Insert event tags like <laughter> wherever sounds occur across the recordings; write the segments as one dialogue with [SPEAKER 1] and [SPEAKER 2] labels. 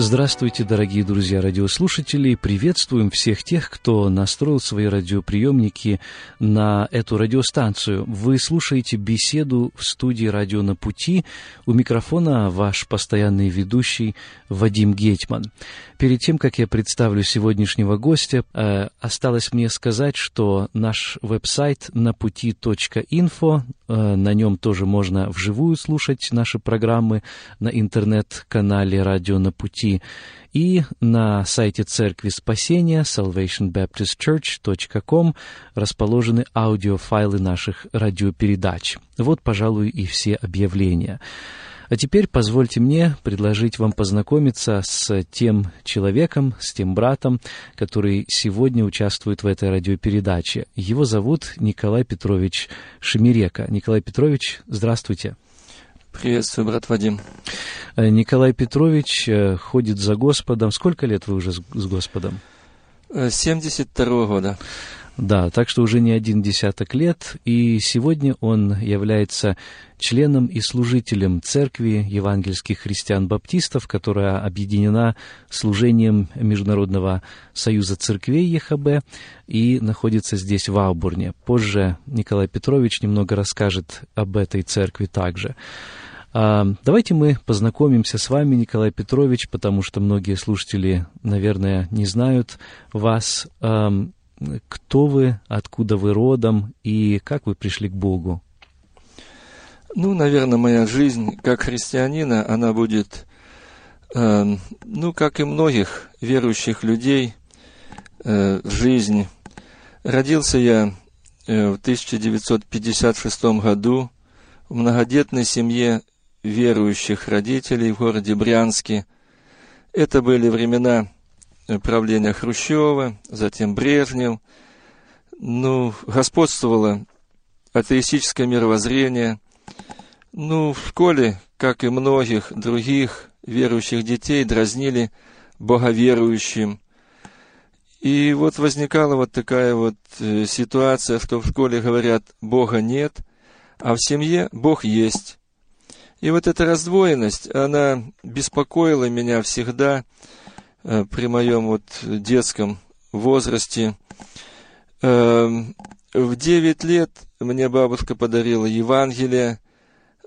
[SPEAKER 1] Здравствуйте, дорогие друзья радиослушатели! Приветствуем всех тех, кто настроил свои радиоприемники на эту радиостанцию. Вы слушаете беседу в студии «Радио на пути». У микрофона ваш постоянный ведущий Вадим Гетман. Перед тем, как я представлю сегодняшнего гостя, э, осталось мне сказать, что наш веб-сайт на пути.инфо, на нем тоже можно вживую слушать наши программы на интернет-канале «Радио на пути», и на сайте Церкви Спасения salvationbaptistchurch.com расположены аудиофайлы наших радиопередач. Вот, пожалуй, и все объявления. А теперь позвольте мне предложить вам познакомиться с тем человеком, с тем братом, который сегодня участвует в этой радиопередаче. Его зовут Николай Петрович Шемирека. Николай Петрович, здравствуйте.
[SPEAKER 2] Приветствую, брат Вадим.
[SPEAKER 1] Э, Николай Петрович э, ходит за Господом. Сколько лет вы уже с Господом?
[SPEAKER 2] 72 -го года.
[SPEAKER 1] Да, так что уже не один десяток лет, и сегодня он является членом и служителем Церкви евангельских христиан-баптистов, которая объединена служением Международного союза церквей ЕХБ и находится здесь, в Аубурне. Позже Николай Петрович немного расскажет об этой церкви также. А, давайте мы познакомимся с вами, Николай Петрович, потому что многие слушатели, наверное, не знают вас кто вы, откуда вы родом и как вы пришли к Богу?
[SPEAKER 2] Ну, наверное, моя жизнь как христианина, она будет, э, ну, как и многих верующих людей, э, жизнь. Родился я э, в 1956 году в многодетной семье верующих родителей в городе Брянске. Это были времена правления Хрущева, затем Брежнев. Ну, господствовало атеистическое мировоззрение. Ну, в школе, как и многих других верующих детей, дразнили боговерующим. И вот возникала вот такая вот э, ситуация, что в школе говорят, Бога нет, а в семье Бог есть. И вот эта раздвоенность, она беспокоила меня всегда, при моем вот детском возрасте. Эм, в девять лет мне бабушка подарила Евангелие.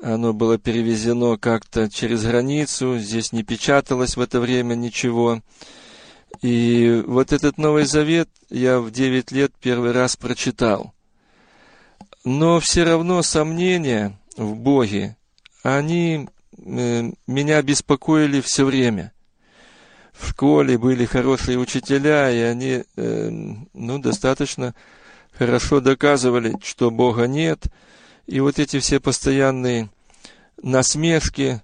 [SPEAKER 2] Оно было перевезено как-то через границу. Здесь не печаталось в это время ничего. И вот этот Новый Завет я в девять лет первый раз прочитал. Но все равно сомнения в Боге, они э, меня беспокоили все время – в школе были хорошие учителя, и они, э, ну, достаточно хорошо доказывали, что Бога нет. И вот эти все постоянные насмешки,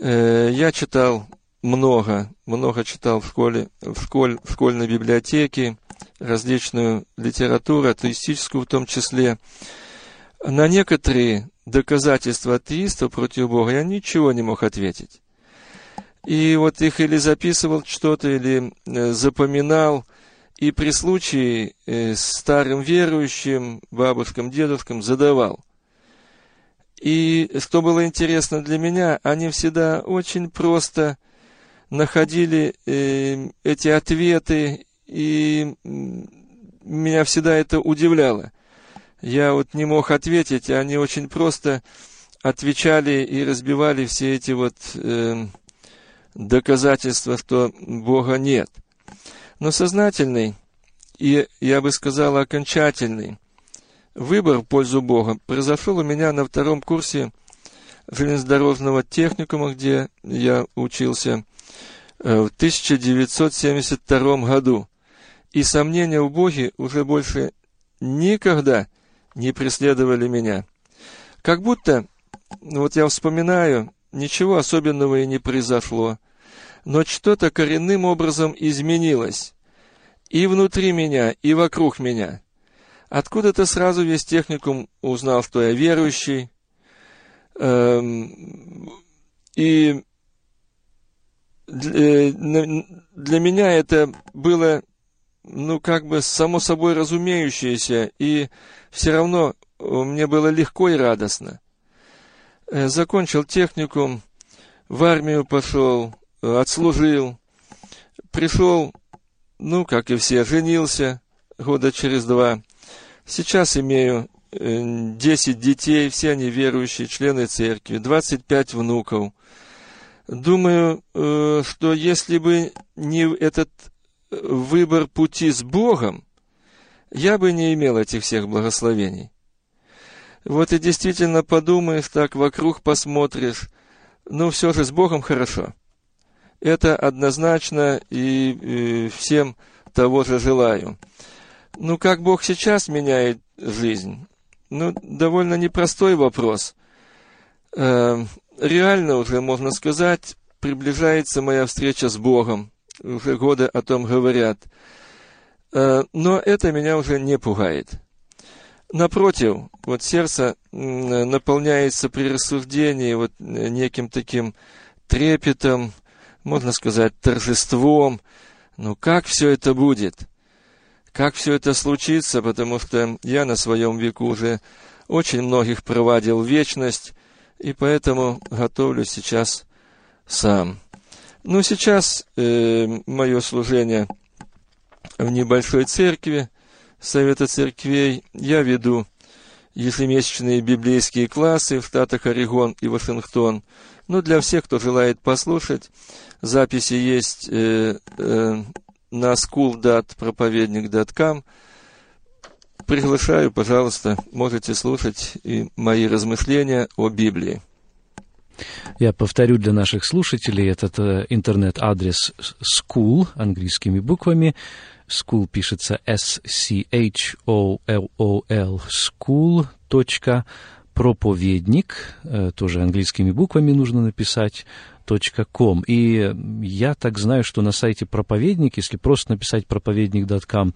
[SPEAKER 2] э, я читал много, много читал в школе, в, школь, в школьной библиотеке, различную литературу, атеистическую в том числе. На некоторые доказательства атеиста против Бога я ничего не мог ответить и вот их или записывал что-то, или э, запоминал, и при случае э, старым верующим, бабушкам, дедушкам задавал. И что было интересно для меня, они всегда очень просто находили э, эти ответы, и меня всегда это удивляло. Я вот не мог ответить, они очень просто отвечали и разбивали все эти вот доказательство, что Бога нет. Но сознательный и, я бы сказал, окончательный выбор в пользу Бога произошел у меня на втором курсе железнодорожного техникума, где я учился э, в 1972 году. И сомнения в Боге уже больше никогда не преследовали меня. Как будто, вот я вспоминаю, ничего особенного и не произошло но что-то коренным образом изменилось. и внутри меня, и вокруг меня. Откуда-то сразу весь техникум узнал, что я верующий. Эм, и для, э, для меня это было, ну, как бы само собой разумеющееся, и все равно мне было легко и радостно. Э, закончил техникум, в армию пошел, отслужил, пришел, ну, как и все, женился года через два. Сейчас имею 10 э, детей, все они верующие, члены церкви, 25 внуков. Думаю, э, что если бы не этот выбор пути с Богом, я бы не имел этих всех благословений. Вот и действительно подумаешь, так вокруг посмотришь, ну все же с Богом хорошо. Это однозначно и, и всем того же желаю. Ну, как Бог сейчас меняет жизнь? Ну, довольно непростой вопрос. Э, реально уже, можно сказать, приближается моя встреча с Богом. Уже годы о том говорят. Э, но это меня уже не пугает. Напротив, вот сердце наполняется при рассуждении вот неким таким трепетом, можно сказать, торжеством. Ну как все это будет? Как все это случится? Потому что я на своем веку уже очень многих проводил вечность, и поэтому готовлю сейчас сам. Ну, сейчас э, мое служение в небольшой церкви, Совета церквей, я веду ежемесячные библейские классы в штатах Орегон и Вашингтон. Ну, для всех, кто желает послушать, записи есть э, э, на school.проповедник.com. Приглашаю, пожалуйста, можете слушать и мои размышления о Библии.
[SPEAKER 1] Я повторю для наших слушателей этот э, интернет-адрес school английскими буквами. School пишется S-C-H-O-L-O-L school. проповедник, э, тоже английскими буквами нужно написать, .com. И я так знаю, что на сайте проповедник, если просто написать проповедник.com,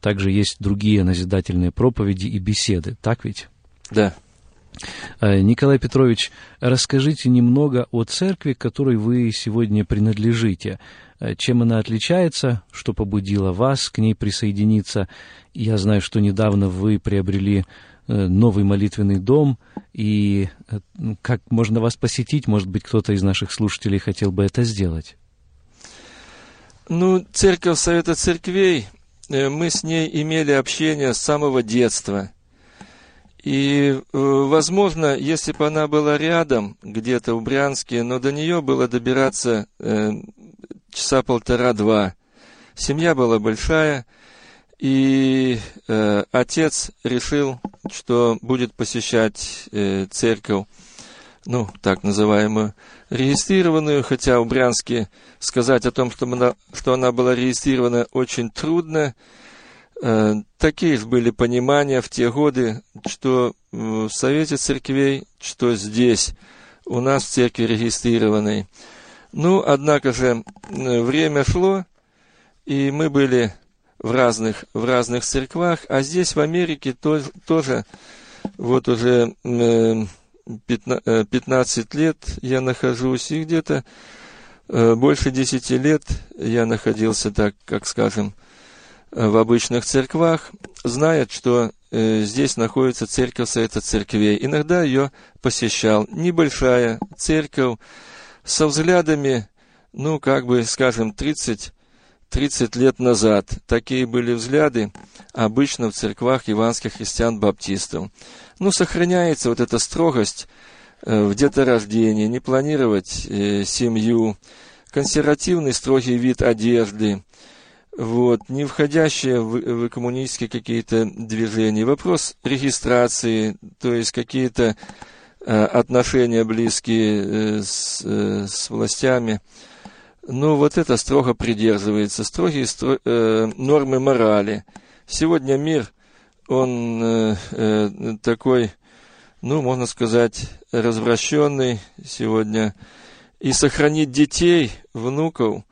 [SPEAKER 1] также есть другие назидательные проповеди и беседы. Так ведь?
[SPEAKER 2] Да.
[SPEAKER 1] Э, Николай Петрович, расскажите немного о церкви, которой вы сегодня принадлежите. Э, чем она отличается, что побудило вас к ней присоединиться? Я знаю, что недавно вы приобрели Э, новый молитвенный дом, и э, как можно вас посетить? Может быть, кто-то из наших слушателей хотел бы это сделать?
[SPEAKER 2] Ну, церковь Совета Церквей, мы с ней имели общение с самого детства. И, возможно, если бы она была рядом, где-то в Брянске, но до нее было добираться часа полтора-два. Семья была большая – и э, отец решил, что будет посещать э, церковь, ну, так называемую, регистрированную, хотя в Брянске сказать о том, что она, что она была регистрирована, очень трудно. Э, такие же были понимания в те годы, что в Совете церквей, что здесь, у нас в церкви регистрированной. Ну, однако же, время шло, и мы были в разных, в разных церквах, а здесь в Америке то, тоже вот уже 15 э, лет я нахожусь, и где-то э, больше 10 лет я находился так, как скажем, в обычных церквах, знает, что э, здесь находится церковь Совета Церквей. Иногда ее посещал. Небольшая церковь со взглядами, ну, как бы, скажем, 30 30 лет назад такие были взгляды обычно в церквах иванских христиан-баптистов. Ну, сохраняется вот эта строгость э, в деторождении, не планировать э, семью, консервативный строгий вид одежды, вот, не входящие в, в коммунистические какие-то движения. Вопрос регистрации, то есть какие-то отношения близкие э, с, э, с властями – ну, вот это строго придерживается, строгие стро, э, нормы морали. Сегодня мир, он э, э, такой, ну, можно сказать, развращенный сегодня. И сохранить детей, внуков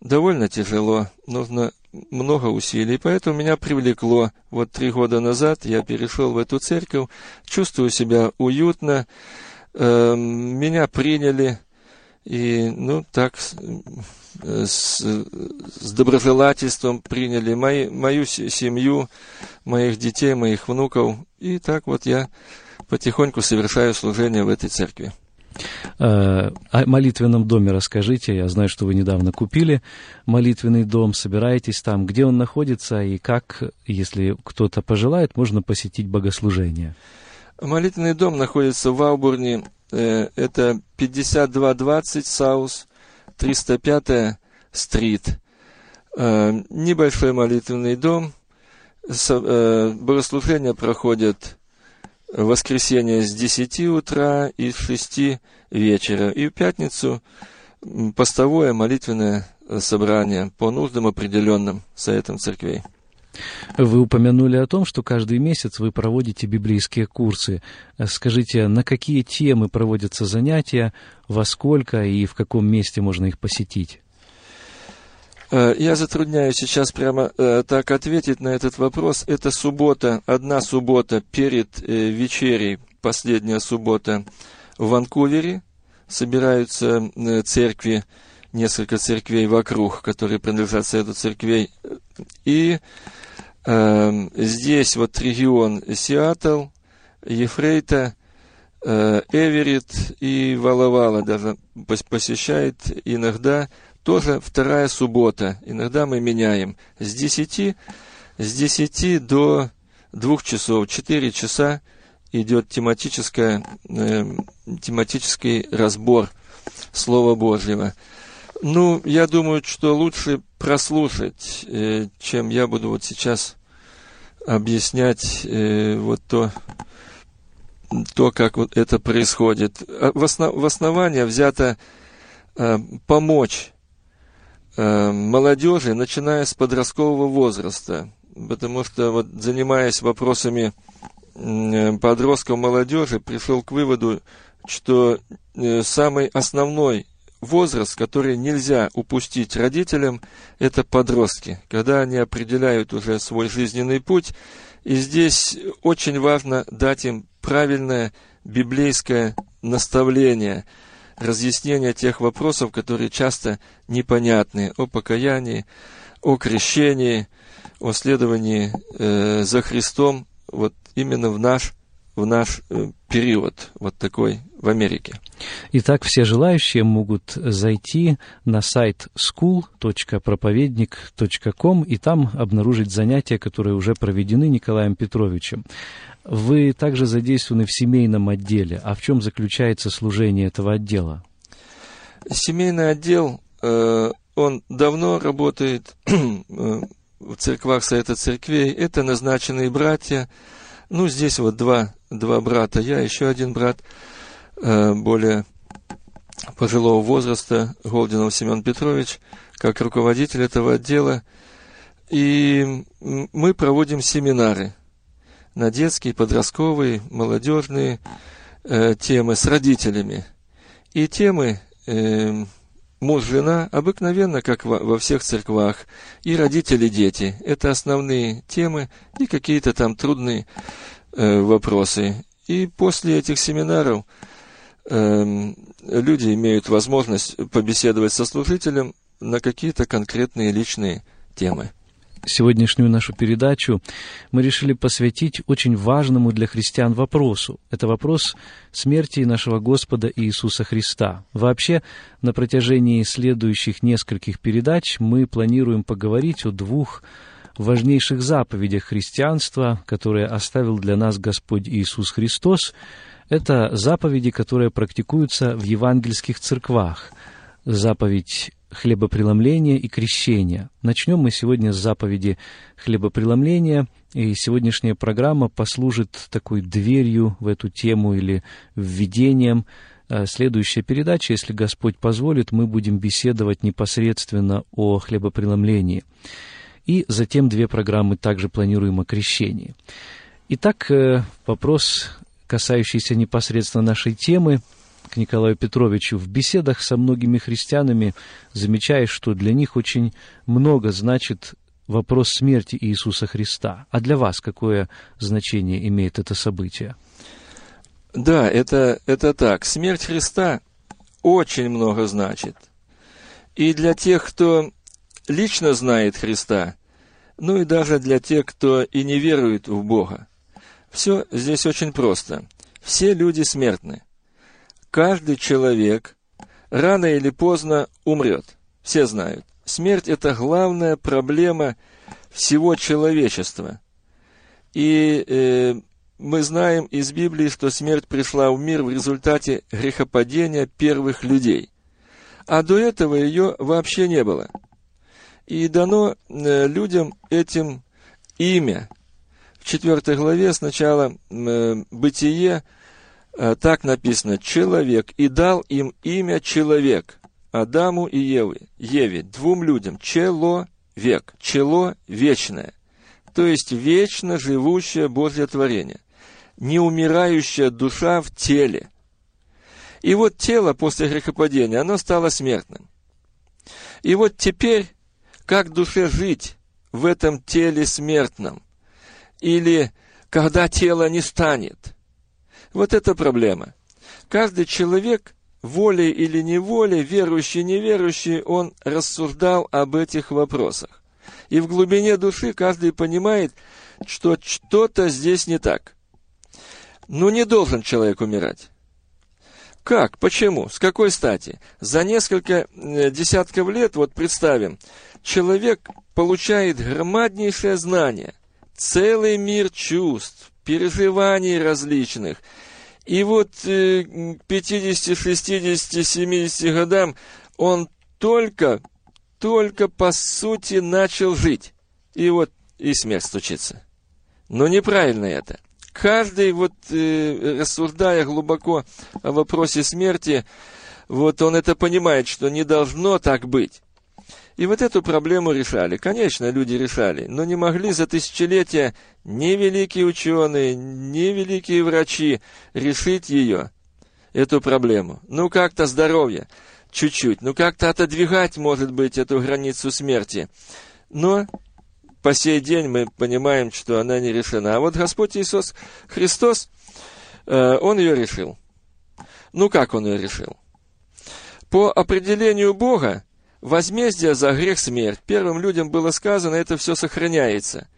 [SPEAKER 2] довольно тяжело. Нужно много усилий, поэтому меня привлекло. Вот три года назад я перешел в эту церковь, чувствую себя уютно, э, меня приняли, и, ну, так, с, с доброжелательством приняли мои, мою семью, моих детей, моих внуков. И так вот я потихоньку совершаю служение в этой церкви.
[SPEAKER 1] Э, о молитвенном доме расскажите. Я знаю, что вы недавно купили молитвенный дом, собираетесь там. Где он находится и как, если кто-то пожелает, можно посетить богослужение?
[SPEAKER 2] Молитвенный дом находится в Аубурне. Э, это 5220 Саус, 305 стрит. Э, небольшой молитвенный дом. Богослужения проходят воскресенье с 10 утра и с 6 вечера. И в пятницу постовое молитвенное собрание по нуждам определенным советом церквей.
[SPEAKER 1] Вы упомянули о том, что каждый месяц вы проводите библейские курсы. Скажите, на какие темы проводятся занятия, во сколько и в каком месте можно их посетить?
[SPEAKER 2] Э, я затрудняюсь сейчас прямо э, так ответить на этот вопрос. Это суббота, одна суббота перед э, вечерей, последняя суббота в Ванкувере. Собираются церкви, несколько церквей вокруг, которые принадлежат Совету церквей. И здесь вот регион Сиэтл, Ефрейта, Эверит и Валавала даже посещает иногда тоже вторая суббота. Иногда мы меняем с 10, с 10 до 2 часов, 4 часа идет тематическая, э, тематический разбор Слова Божьего. Ну, я думаю, что лучше прослушать, э, чем я буду вот сейчас объяснять э, вот то, то, как вот это происходит. А в, основ, в основание взято э, помочь молодежи, начиная с подросткового возраста, потому что вот занимаясь вопросами э, подростков молодежи, пришел к выводу, что э, самый основной возраст, который нельзя упустить родителям, это подростки, когда они определяют уже свой жизненный путь, и здесь очень важно дать им правильное библейское наставление – разъяснение тех вопросов, которые часто непонятны, о покаянии, о крещении, о следовании э, за Христом, вот именно в наш, в наш э, период, вот такой в Америке.
[SPEAKER 1] Итак, все желающие могут зайти на сайт school.проповедник.com и там обнаружить занятия, которые уже проведены Николаем Петровичем. Вы также задействованы в семейном отделе. А в чем заключается служение этого отдела?
[SPEAKER 2] Семейный отдел, э, он давно работает <clears throat> э, в церквах Совета Церквей. Это назначенные братья. Ну, здесь вот два, два брата. Я, еще один брат, э, более пожилого возраста, Голдинов Семен Петрович, как руководитель этого отдела. И мы проводим семинары – на детские, подростковые, молодежные э, темы с родителями. И темы э, муж-жена обыкновенно, как во, во всех церквах, и родители-дети. Это основные темы и какие-то там трудные э, вопросы. И после этих семинаров э, люди имеют возможность побеседовать со служителем на какие-то конкретные личные темы
[SPEAKER 1] сегодняшнюю нашу передачу мы решили посвятить очень важному для христиан вопросу. Это вопрос смерти нашего Господа Иисуса Христа. Вообще, на протяжении следующих нескольких передач мы планируем поговорить о двух важнейших заповедях христианства, которые оставил для нас Господь Иисус Христос. Это заповеди, которые практикуются в евангельских церквах. Заповедь хлебопреломления и крещения. Начнем мы сегодня с заповеди хлебопреломления, и сегодняшняя программа послужит такой дверью в эту тему или введением. А следующая передача, если Господь позволит, мы будем беседовать непосредственно о хлебопреломлении. И затем две программы также планируем о крещении. Итак, э, вопрос, касающийся непосредственно нашей темы – к Николаю Петровичу, в беседах со многими христианами замечаешь, что для них очень много значит вопрос смерти Иисуса Христа. А для вас какое значение имеет это событие?
[SPEAKER 2] Да, это, это так. Смерть Христа очень много значит. И для тех, кто лично знает Христа, ну и даже для тех, кто и не верует в Бога. Все здесь очень просто. Все люди смертны. Каждый человек рано или поздно умрет. Все знают. Смерть – это главная проблема всего человечества. И э, мы знаем из Библии, что смерть пришла в мир в результате грехопадения первых людей. А до этого ее вообще не было. И дано э, людям этим имя. В четвертой главе сначала э, «Бытие» так написано «человек», и дал им имя «человек». Адаму и Еве, Еве, двум людям, человек, чело вечное, то есть вечно живущее Божье творение, неумирающая душа в теле. И вот тело после грехопадения, оно стало смертным. И вот теперь, как душе жить в этом теле смертном? Или когда тело не станет? Вот это проблема. Каждый человек волей или неволей, верующий, неверующий, он рассуждал об этих вопросах. И в глубине души каждый понимает, что что-то здесь не так. Но не должен человек умирать. Как? Почему? С какой стати? За несколько э, десятков лет, вот представим, человек получает громаднейшее знание, целый мир чувств, переживаний различных – и вот к 50, 60, 70 годам он только, только по сути начал жить. И вот и смерть стучится. Но неправильно это. Каждый, вот э, рассуждая глубоко о вопросе смерти, вот он это понимает, что не должно так быть. И вот эту проблему решали. Конечно, люди решали, но не могли за тысячелетия ни великие ученые, ни великие врачи решить ее, эту проблему. Ну, как-то здоровье, чуть-чуть, ну, как-то отодвигать, может быть, эту границу смерти. Но по сей день мы понимаем, что она не решена. А вот Господь Иисус Христос, э, Он ее решил. Ну, как Он ее решил? По определению Бога, возмездие за грех смерть. Первым людям было сказано, это все сохраняется.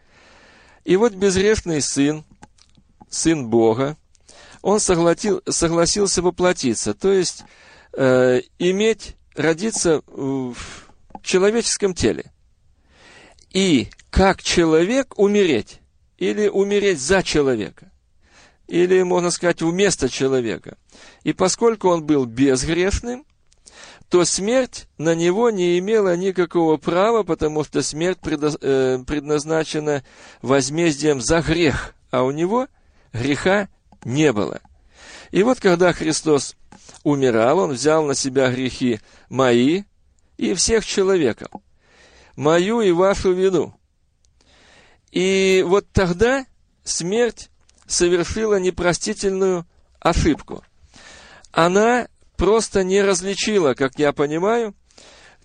[SPEAKER 2] И вот безгрешный сын, сын Бога, он согласил, согласился воплотиться, то есть э, иметь, родиться в человеческом теле. И как человек умереть, или умереть за человека, или, можно сказать, вместо человека. И поскольку он был безгрешным, то смерть на него не имела никакого права, потому что смерть э, предназначена возмездием за грех, а у него греха не было. И вот когда Христос умирал, Он взял на себя грехи мои и всех человеков, мою и вашу вину. И вот тогда смерть совершила непростительную ошибку. Она просто не различила, как я понимаю,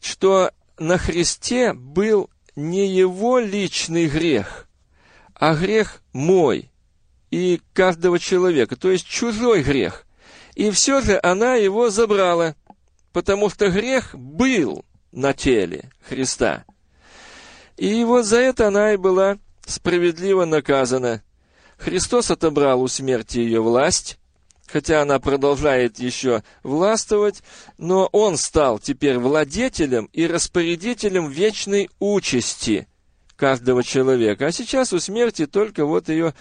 [SPEAKER 2] что на Христе был не его личный грех, а грех мой и каждого человека, то есть чужой грех. И все же она его забрала, потому что грех был на теле Христа. И вот за это она и была справедливо наказана. Христос отобрал у смерти ее власть, хотя она продолжает еще властвовать, но он стал теперь владетелем и распорядителем вечной участи каждого человека. А сейчас у смерти только вот ее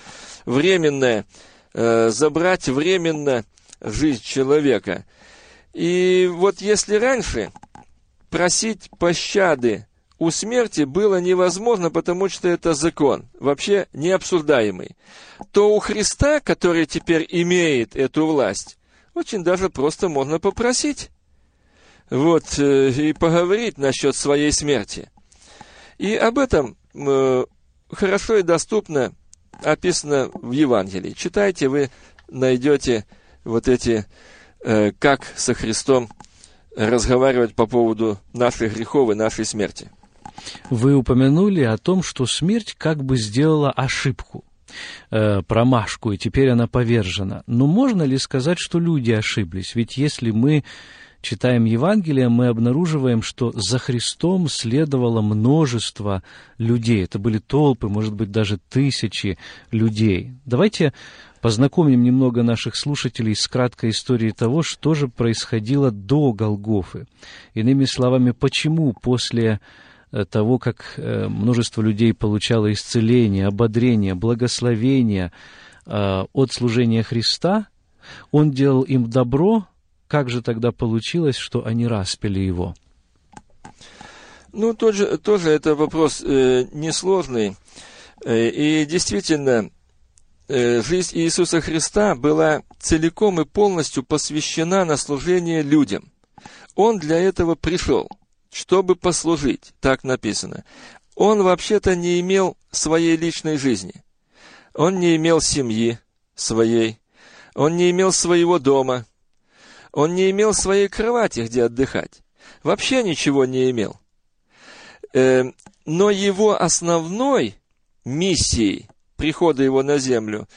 [SPEAKER 2] временное, э, забрать временно жизнь человека. И вот если раньше просить пощады у смерти было невозможно, потому что это закон, вообще необсуждаемый, то у Христа, который теперь имеет эту власть, очень даже просто можно попросить. Вот, э, и поговорить насчет своей смерти. И об этом э, хорошо и доступно описано в Евангелии. Читайте, вы найдете вот эти, э, как со Христом разговаривать по поводу наших грехов и нашей смерти.
[SPEAKER 1] Вы упомянули о том, что смерть как бы сделала ошибку, э, промашку, и теперь она повержена. Но можно ли сказать, что люди ошиблись? Ведь если мы читаем Евангелие, мы обнаруживаем, что за Христом следовало множество людей. Это были толпы, может быть, даже тысячи людей. Давайте познакомим немного наших слушателей с краткой историей того, что же происходило до Голгофы. Иными словами, почему после того, как э, множество людей получало исцеление, ободрение, благословение э, от служения Христа, Он делал им добро, как же тогда получилось, что они распили его?
[SPEAKER 2] Ну, тоже, тоже это вопрос э, несложный. Э, и действительно, э, жизнь Иисуса Христа была целиком и полностью посвящена на служение людям. Он для этого пришел, чтобы послужить, так написано. Он вообще-то не имел своей личной жизни. Он не имел семьи своей. Он не имел своего дома. Он не имел своей кровати, где отдыхать. Вообще ничего не имел. Э, но его основной миссией прихода его на землю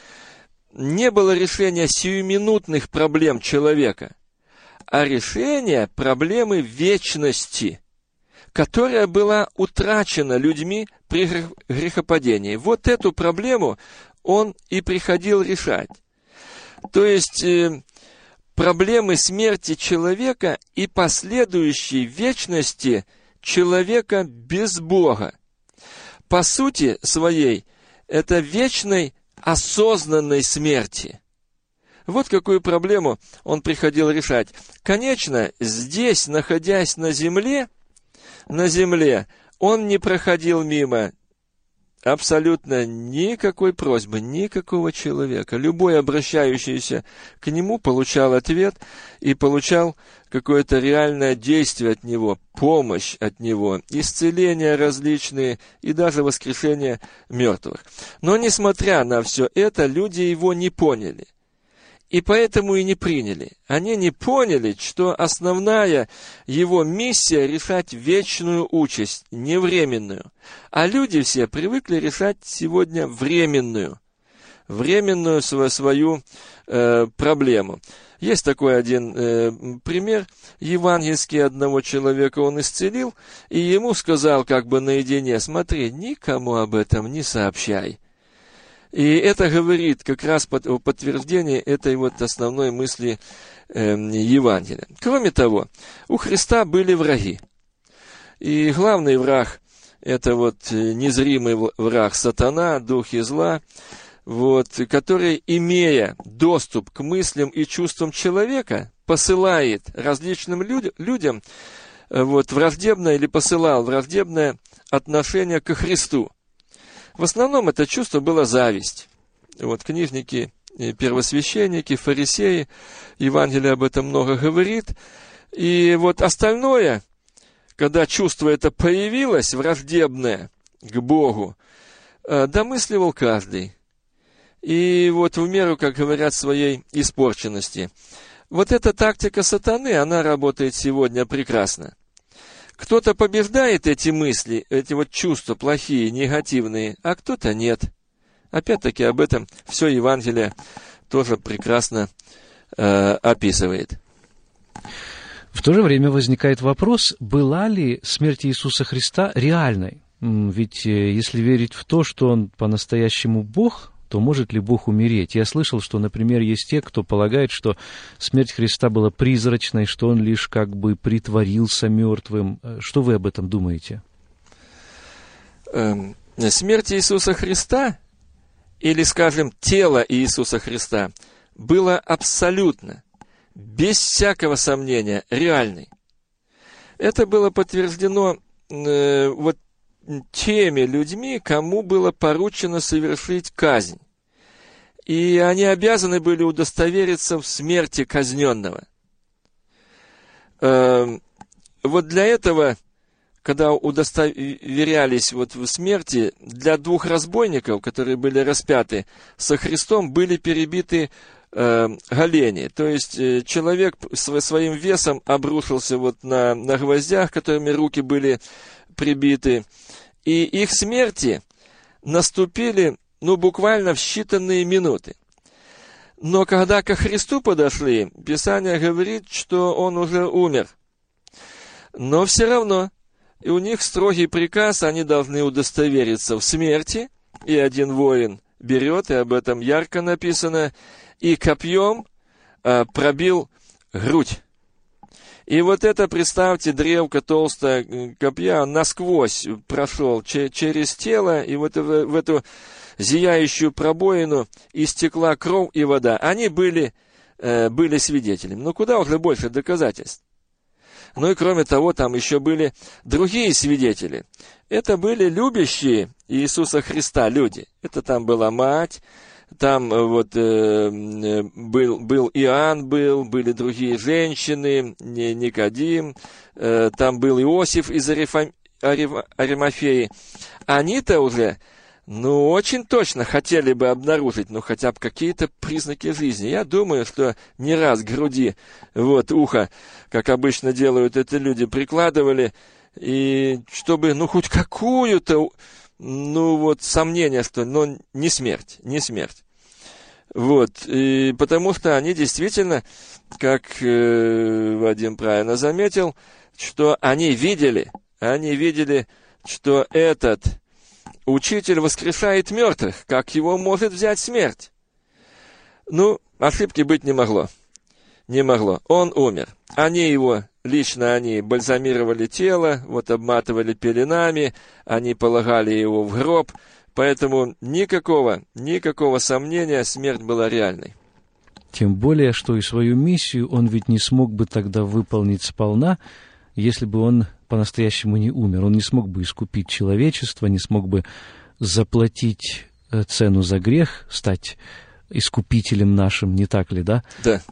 [SPEAKER 2] не было решения сиюминутных проблем человека, а решение проблемы вечности, которая была утрачена людьми при грехопадении. Вот эту проблему он и приходил решать. То есть э, проблемы смерти человека и последующей вечности человека без Бога. По сути своей, это вечной осознанной смерти. Вот какую проблему он приходил решать. Конечно, здесь, находясь на земле, на земле, он не проходил мимо абсолютно никакой просьбы, никакого человека. Любой обращающийся к нему получал ответ и получал какое-то реальное действие от него, помощь от него, исцеления различные и даже воскрешение мертвых. Но несмотря на все это, люди его не поняли – и поэтому и не приняли. Они не поняли, что основная его миссия – решать вечную участь, не временную. А люди все привыкли решать сегодня временную, временную свою, свою э, проблему. Есть такой один э, пример евангельский одного человека он исцелил, и ему сказал как бы наедине, смотри, никому об этом не сообщай. И это говорит как раз под, подтверждение этой вот основной мысли э, Евангелия. Кроме того, у Христа были враги. И главный враг – это вот э, незримый враг сатана, духи зла, вот, который, имея доступ к мыслям и чувствам человека, посылает различным люд, людям э, вот, враждебное или посылал враждебное отношение к Христу – в основном это чувство было зависть. Вот книжники, первосвященники, фарисеи, Евангелие об этом много говорит. И вот остальное, когда чувство это появилось, враждебное к Богу, э, домысливал каждый. И вот в меру, как говорят, своей испорченности. Вот эта тактика сатаны, она работает сегодня прекрасно. Кто-то побеждает эти мысли, эти вот чувства плохие, негативные, а кто-то нет. Опять-таки об этом все Евангелие тоже прекрасно э, описывает.
[SPEAKER 1] В то же время возникает вопрос, была ли смерть Иисуса Христа реальной? Ведь э, если верить в то, что Он по-настоящему Бог, то может ли Бог умереть? Я слышал, что, например, есть те, кто полагает, что смерть Христа была призрачной, что Он лишь как бы притворился мертвым. Что вы об этом думаете?
[SPEAKER 2] Эм, смерть Иисуса Христа, или, скажем, тело Иисуса Христа, было абсолютно, без всякого сомнения, реальной. Это было подтверждено э, вот теми людьми, кому было поручено совершить казнь. И они обязаны были удостовериться в смерти казненного. Эм, вот для этого, когда удостоверялись вот в смерти, для двух разбойников, которые были распяты со Христом, были перебиты э, голени. То есть э, человек своим весом обрушился вот на, на гвоздях, которыми руки были прибиты. И их смерти наступили, ну, буквально в считанные минуты. Но когда ко Христу подошли, Писание говорит, что он уже умер. Но все равно, и у них строгий приказ, они должны удостовериться в смерти, и один воин берет, и об этом ярко написано, и копьем а, пробил грудь. И вот это, представьте, древко толстое копья насквозь прошел через тело, и вот в, в эту зияющую пробоину истекла кровь и вода. Они были, э, были свидетелями. Но куда уже больше доказательств? Ну и кроме того, там еще были другие свидетели. Это были любящие Иисуса Христа люди. Это там была мать, там э, вот э, был, был Иоанн был, были другие женщины, Никодим, э, там был Иосиф из Арифа, Аримафеи. Они-то уже, ну, очень точно хотели бы обнаружить, ну, хотя бы какие-то признаки жизни. Я думаю, что не раз груди, вот, ухо, как обычно делают это люди, прикладывали, и чтобы, ну, хоть какую-то ну вот сомнение, что ну, не смерть, не смерть. Вот, и потому что они действительно, как э, Вадим правильно заметил, что они видели, они видели, что этот учитель воскрешает мертвых, как его может взять смерть. Ну, ошибки быть не могло. Не могло. Он умер. Они его Лично они бальзамировали тело, вот обматывали пеленами, они полагали его в гроб, поэтому никакого, никакого сомнения, смерть была реальной.
[SPEAKER 1] Тем более, что и свою миссию он ведь не смог бы тогда выполнить сполна, если бы он по-настоящему не умер. Он не смог бы искупить человечество, не смог бы заплатить э, цену за грех, стать искупителем нашим, не так ли, да?
[SPEAKER 2] Да.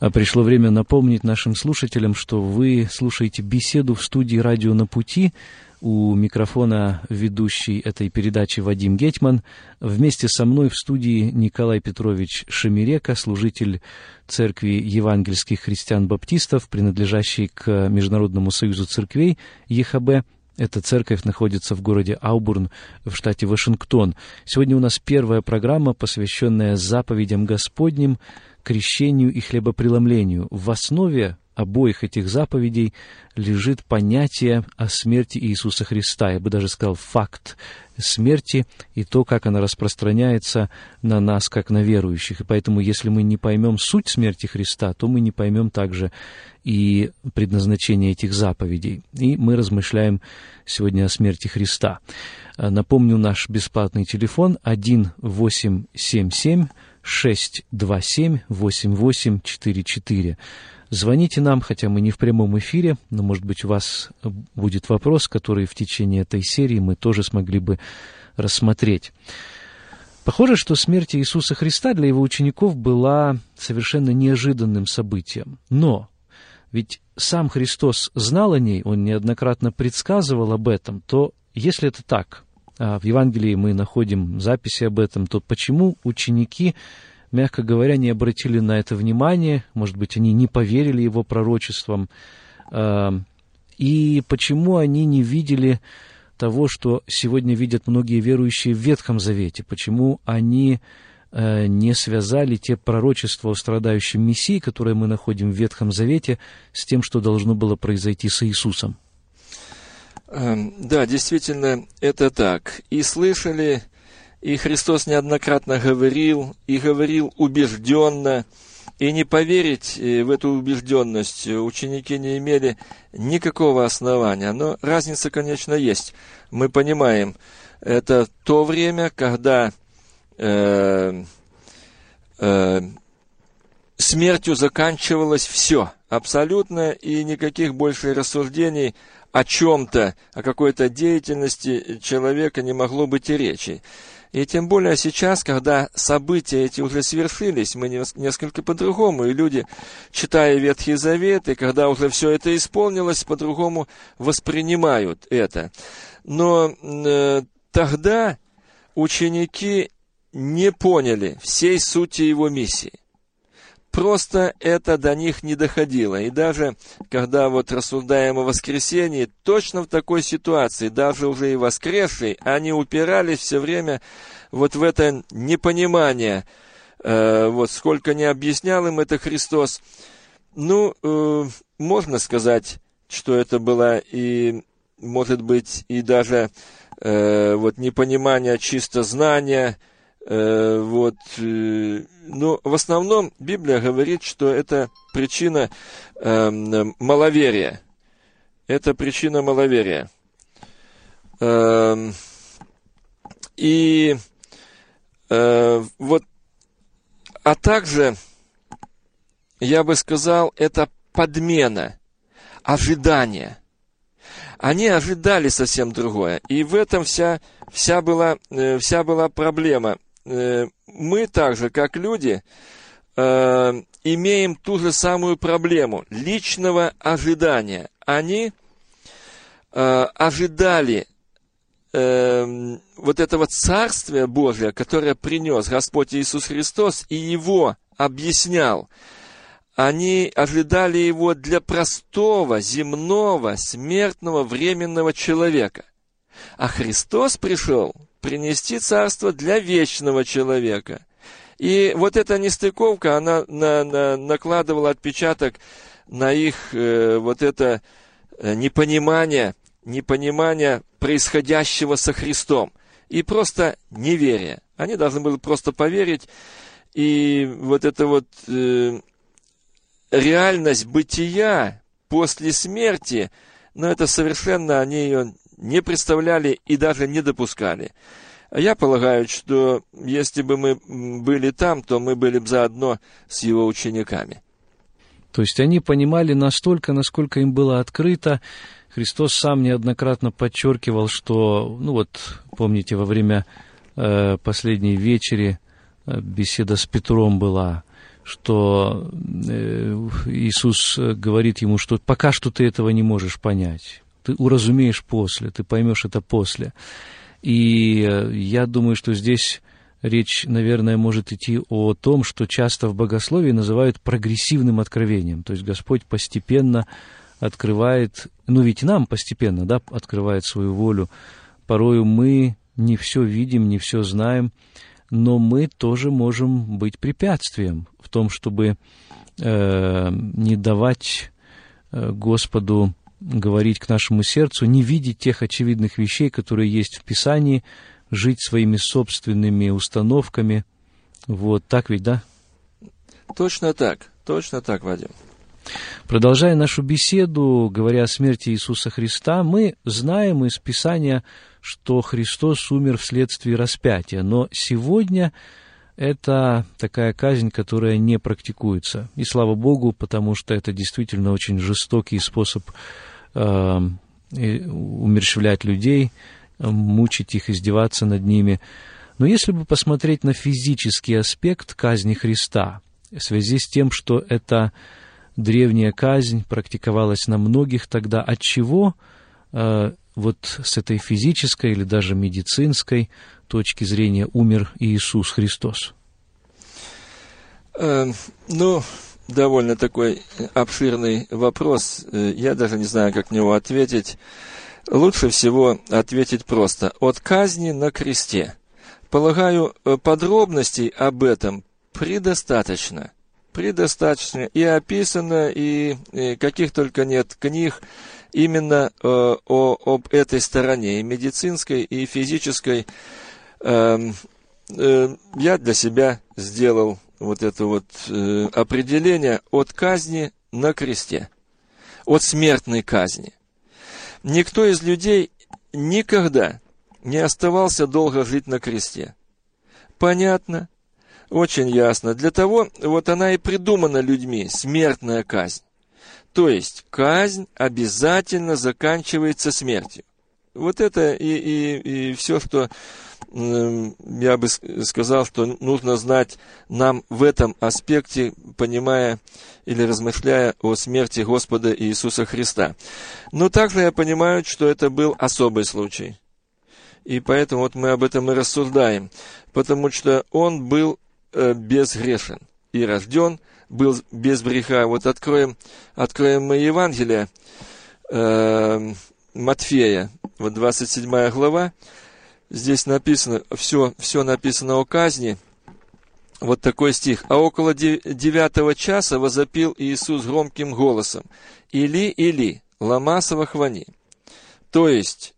[SPEAKER 1] А пришло время напомнить нашим слушателям, что вы слушаете беседу в студии «Радио на пути». У микрофона ведущий этой передачи Вадим Гетман. Вместе со мной в студии Николай Петрович Шемирека, служитель Церкви евангельских христиан-баптистов, принадлежащий к Международному союзу церквей ЕХБ. Эта церковь находится в городе Аубурн в штате Вашингтон. Сегодня у нас первая программа, посвященная заповедям Господним, крещению и хлебопреломлению. В основе обоих этих заповедей лежит понятие о смерти Иисуса Христа. Я бы даже сказал факт смерти и то, как она распространяется на нас, как на верующих. И поэтому, если мы не поймем суть смерти Христа, то мы не поймем также и предназначение этих заповедей. И мы размышляем сегодня о смерти Христа. Напомню, наш бесплатный телефон 1877 627-8844. Звоните нам, хотя мы не в прямом эфире, но, может быть, у вас будет вопрос, который в течение этой серии мы тоже смогли бы рассмотреть. Похоже, что смерть Иисуса Христа для его учеников была совершенно неожиданным событием. Но ведь сам Христос знал о ней, он неоднократно предсказывал об этом, то если это так, а в Евангелии мы находим записи об этом, то почему ученики, мягко говоря, не обратили на это внимание, может быть, они не поверили его пророчествам, а, и почему они не видели того, что сегодня видят многие верующие в Ветхом Завете, почему они а, не связали те пророчества о страдающем Мессии, которые мы находим в Ветхом Завете, с тем, что должно было произойти с Иисусом.
[SPEAKER 2] Эм, да, действительно, это так. И слышали, и Христос неоднократно говорил, и говорил убежденно, и не поверить э, в эту убежденность ученики не имели никакого основания. Но разница, конечно, есть. Мы понимаем, это то время, когда э, э, смертью заканчивалось все, абсолютно, и никаких больше рассуждений о чем-то, о какой-то деятельности человека не могло быть и речи. И тем более сейчас, когда события эти уже свершились, мы несколько по-другому, и люди, читая Ветхий Завет, и когда уже все это исполнилось, по-другому воспринимают это. Но э, тогда ученики не поняли всей сути его миссии. Просто это до них не доходило. И даже когда вот рассуждаем о воскресении, точно в такой ситуации, даже уже и воскресший, они упирались все время вот в это непонимание, э, вот сколько не объяснял им это Христос. Ну, э, можно сказать, что это было и, может быть, и даже э, вот непонимание чисто знания, вот, э, но в основном Библия говорит, что это причина э, маловерия. Это причина маловерия. Э, и э, вот, а также, я бы сказал, это подмена, ожидание. Они ожидали совсем другое. И в этом вся, вся, была, э, вся была проблема. Э, мы также, как люди, э, имеем ту же самую проблему личного ожидания. Они э, ожидали вот этого Царствия Божия, которое принес Господь Иисус Христос, и Его объяснял. Они ожидали Его для простого, земного, смертного, временного человека. А Христос пришел принести царство для вечного человека. И вот эта нестыковка, она на, на, накладывала отпечаток на их э, вот это э, непонимание, непонимание происходящего со Христом. И просто неверие. Они должны были просто поверить. И вот эта вот э, реальность бытия после смерти, но это совершенно они ее не представляли и даже не допускали. Я полагаю, что если бы мы были там, то мы были бы заодно с его учениками.
[SPEAKER 1] То есть они понимали настолько, насколько им было открыто. Христос сам неоднократно подчеркивал, что, ну вот, помните, во время э, последней вечери э, беседа с Петром была, что э, Иисус говорит ему, что пока что ты этого не можешь понять ты уразумеешь после, ты поймешь это после. И э, я думаю, что здесь речь, наверное, может идти о том, что часто в богословии называют прогрессивным откровением. То есть Господь постепенно открывает, ну ведь нам постепенно, да, открывает свою волю. Порою мы не все видим, не все знаем, но мы тоже можем быть препятствием в том, чтобы э, не давать э, Господу говорить к нашему сердцу, не видеть тех очевидных вещей, которые есть в Писании, жить своими собственными установками. Вот так ведь, да?
[SPEAKER 2] Точно так, точно так, Вадим.
[SPEAKER 1] Продолжая нашу беседу, говоря о смерти Иисуса Христа, мы знаем из Писания, что Христос умер вследствие распятия, но сегодня это такая казнь, которая не практикуется. И слава Богу, потому что это действительно очень жестокий способ умерщвлять людей, мучить их, издеваться над ними. Но если бы посмотреть на физический аспект казни Христа, в связи с тем, что эта древняя казнь практиковалась на многих тогда, от чего э, вот с этой физической или даже медицинской точки зрения умер Иисус Христос?
[SPEAKER 2] Э, ну, довольно такой обширный вопрос. Э, я даже не знаю, как на него ответить. Лучше всего ответить просто. От казни на кресте. Полагаю, э, подробностей об этом предостаточно. Предостаточно. И описано, и, каких только нет книг именно э, о, об этой стороне, и медицинской, и физической. Э, э, я для себя сделал вот это вот э, определение от казни на кресте, от смертной казни. Никто из людей никогда не оставался долго жить на кресте. Понятно? Очень ясно. Для того, вот она и придумана людьми, смертная казнь. То есть, казнь обязательно заканчивается смертью. Вот это и, и, и все, что я бы сказал, что нужно знать нам в этом аспекте, понимая или размышляя о смерти Господа Иисуса Христа. Но также я понимаю, что это был особый случай. И поэтому вот мы об этом и рассуждаем. Потому что он был э, безгрешен и рожден, был без греха. Вот откроем, откроем мы Евангелие э, Матфея, вот 27 глава. Здесь написано, все, все написано о казни. Вот такой стих. «А около девятого часа возопил Иисус громким голосом. Или, или, ламасова хвани». То есть,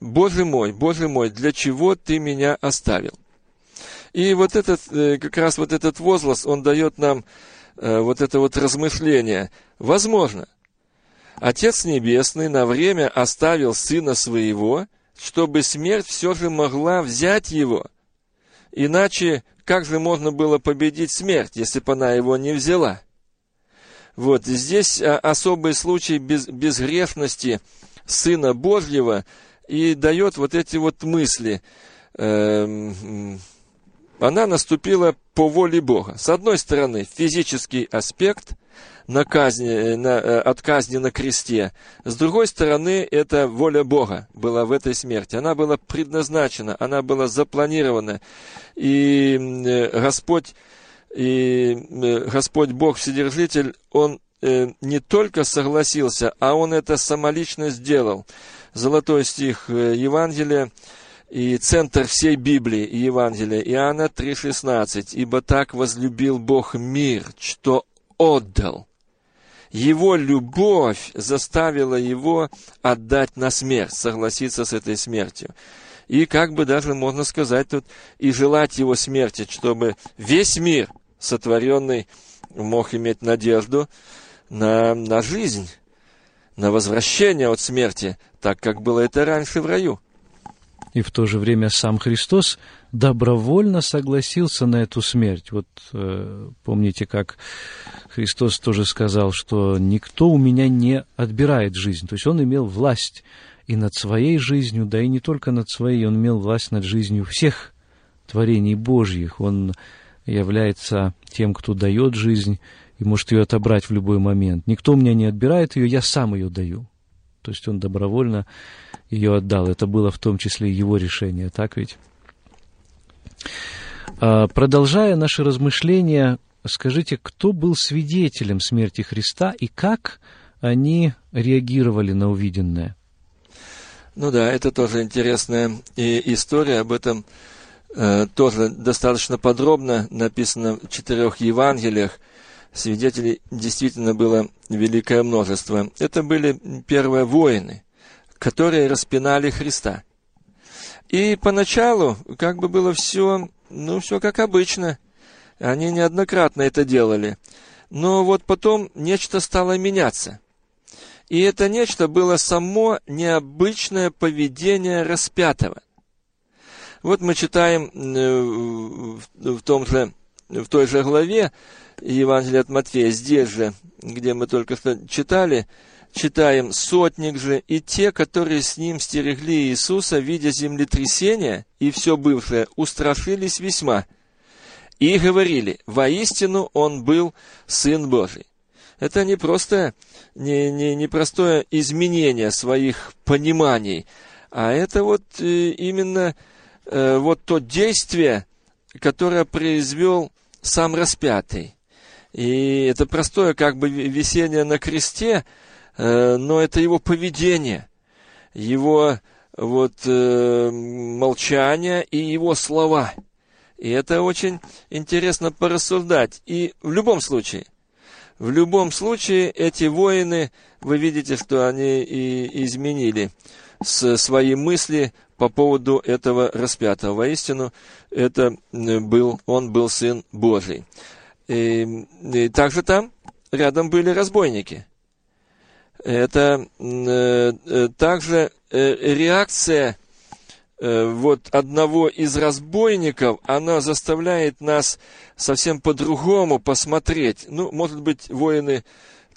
[SPEAKER 2] Боже мой, Боже мой, для чего ты меня оставил? И вот этот, э, как раз вот этот возглас, он дает нам э, вот это вот размышление. Возможно, Отец Небесный на время оставил Сына Своего, чтобы смерть все же могла взять Его. Иначе как же можно было победить смерть, если бы она его не взяла? Вот здесь а, особый случай без, безгрешности Сына Божьего и дает вот эти вот мысли. Эм, она наступила по воле Бога. С одной стороны, физический аспект на казни, э, на, э, от казни на кресте. С другой стороны, это воля Бога была в этой смерти. Она была предназначена, она была запланирована. И э, Господь, и Господь Бог Вседержитель, Он не только согласился, а Он это самолично сделал. Золотой стих Евангелия и центр всей Библии и Евангелия, Иоанна 3,16. «Ибо так возлюбил Бог мир, что отдал». Его любовь заставила его отдать на смерть, согласиться с этой смертью. И как бы даже можно сказать тут и желать его смерти, чтобы весь мир сотворенный мог иметь надежду на, на жизнь, на возвращение от смерти, так как было это раньше в раю
[SPEAKER 1] и в то же время сам Христос добровольно согласился на эту смерть. Вот э, помните, как Христос тоже сказал, что никто у меня не отбирает жизнь. То есть он имел власть и над своей жизнью, да и не только над своей, он имел власть над жизнью всех творений Божьих. Он является тем, кто дает жизнь и может ее отобрать в любой момент. Никто у меня не отбирает ее, я сам ее даю. То есть он добровольно ее отдал. Это было в том числе его решение, так ведь? А, продолжая наши размышления, скажите, кто был свидетелем смерти Христа и как они реагировали на увиденное?
[SPEAKER 2] Ну да, это тоже интересная история. Об этом э, тоже достаточно подробно написано в четырех Евангелиях – свидетелей действительно было великое множество. Это были первые воины, которые распинали Христа. И поначалу как бы было все, ну, все как обычно. Они неоднократно это делали. Но вот потом нечто стало меняться. И это нечто было само необычное поведение распятого. Вот мы читаем э, в том же, в той же главе, Евангелие от Матфея, здесь же, где мы только что читали, читаем, «Сотник же и те, которые с ним стерегли Иисуса, видя землетрясение и все бывшее, устрашились весьма, и говорили, воистину он был Сын Божий». Это не просто, не, не, не простое изменение своих пониманий, а это вот э, именно э, вот то действие, которое произвел сам распятый. И это простое как бы висение на кресте, но это его поведение, его вот э, молчание и его слова. И это очень интересно порассуждать. И в любом случае, в любом случае эти воины, вы видите, что они и изменили свои мысли по поводу этого распятого. Воистину, это был, он был Сын Божий. И, и также там рядом были разбойники. Это э, э, также э, реакция вот одного из разбойников, она заставляет нас совсем по-другому посмотреть. Ну, может быть, воины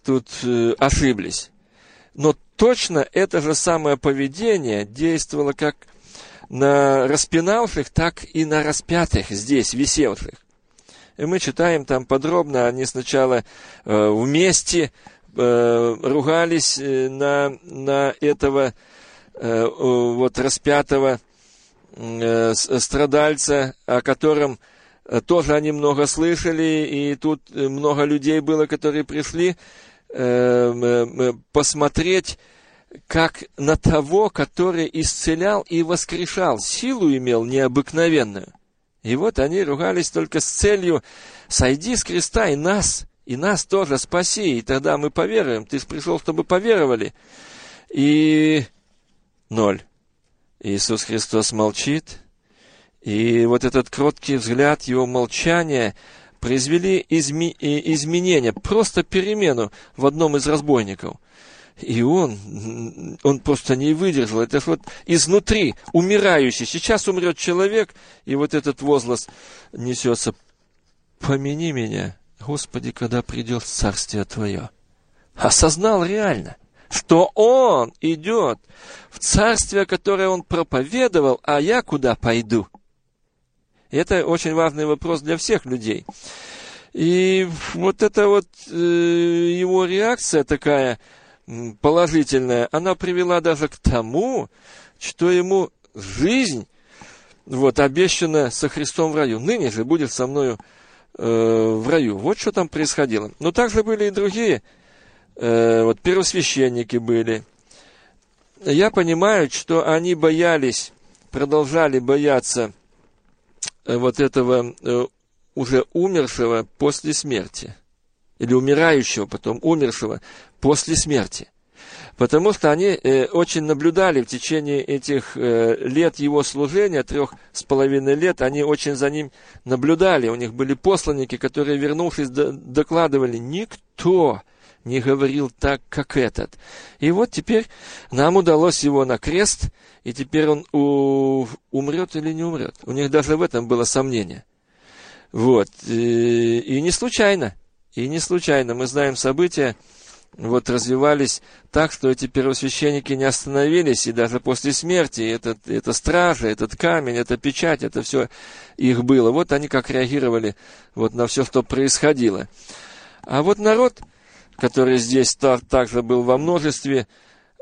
[SPEAKER 2] тут ошиблись. Но точно это же самое поведение действовало как на распинавших, так и на распятых здесь, висевших. И мы читаем там подробно, они сначала вместе э, ругались э, на, на этого э, вот распятого э, страдальца, о котором э, тоже они много слышали, и тут э, много людей было, которые пришли посмотреть, как на того, который исцелял и воскрешал, силу имел необыкновенную. И вот они ругались только с целью «сойди с креста и нас, и нас тоже спаси, и тогда мы поверуем, ты пришел, чтобы поверовали». И ноль. Иисус Христос молчит, и вот этот кроткий взгляд, его молчание произвели изми- изменения, просто перемену в одном из разбойников. И он, он просто не выдержал. Это вот изнутри, умирающий. Сейчас умрет человек, и вот этот возглас несется. Помяни меня, Господи, когда придет царствие Твое. Осознал реально что он идет в царствие, которое он проповедовал, а я куда пойду? Это очень важный вопрос для всех людей. И вот эта вот э, его реакция такая положительная, она привела даже к тому, что ему жизнь вот, обещана со Христом в раю. Ныне же будет со мною в раю. Вот что там происходило. Но также были и другие э, вот первосвященники были. Я понимаю, что они боялись, продолжали бояться э, вот этого э, уже умершего после смерти. Или умирающего, потом умершего после смерти. Потому что они э, очень наблюдали в течение этих э, лет его служения, трех с половиной лет, они очень за ним наблюдали. У них были посланники, которые, вернувшись, докладывали, никто не говорил так, как этот. И вот теперь нам удалось его на крест, и теперь он у... умрет или не умрет. У них даже в этом было сомнение. Вот. И, и не случайно. И не случайно. Мы знаем события, вот развивались так, что эти первосвященники не остановились, и даже после смерти этот, это стража, этот камень, эта печать, это все их было. Вот они как реагировали вот на все, что происходило. А вот народ, который здесь также был во множестве,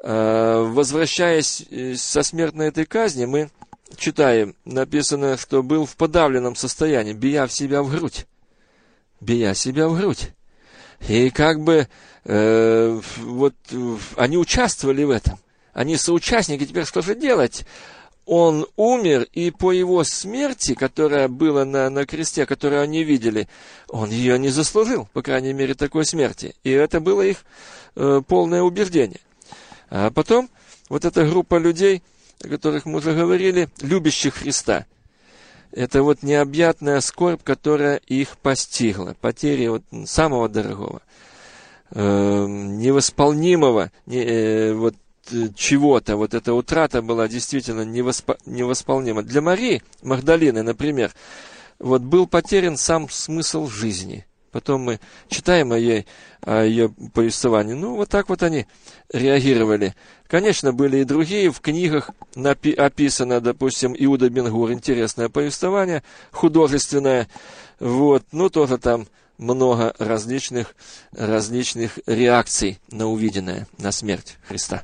[SPEAKER 2] э, возвращаясь э, со смертной этой казни, мы читаем, написано, что был в подавленном состоянии, бия себя в грудь. Бия себя в грудь. И как бы э, вот они участвовали в этом. Они соучастники. Теперь что же делать? он умер, и по его смерти, которая была на, на кресте, которую они видели, он ее не заслужил, по крайней мере, такой смерти. И это было их э, полное убеждение. А потом вот эта группа людей, о которых мы уже говорили, любящих Христа, это вот необъятная скорбь, которая их постигла, потери вот самого дорогого, э, невосполнимого, не, э, вот Э, чего-то, вот эта утрата была действительно невоспо, невосполнима. Для Марии Магдалины, например, вот был потерян сам смысл жизни. Потом мы читаем о ей, о ее повествовании. Ну, вот так вот они реагировали. Конечно, были и другие. В книгах напи- описано, допустим, Иуда Бенгур, интересное повествование, художественное. Вот, ну, тоже там много различных, различных реакций на увиденное, на смерть Христа.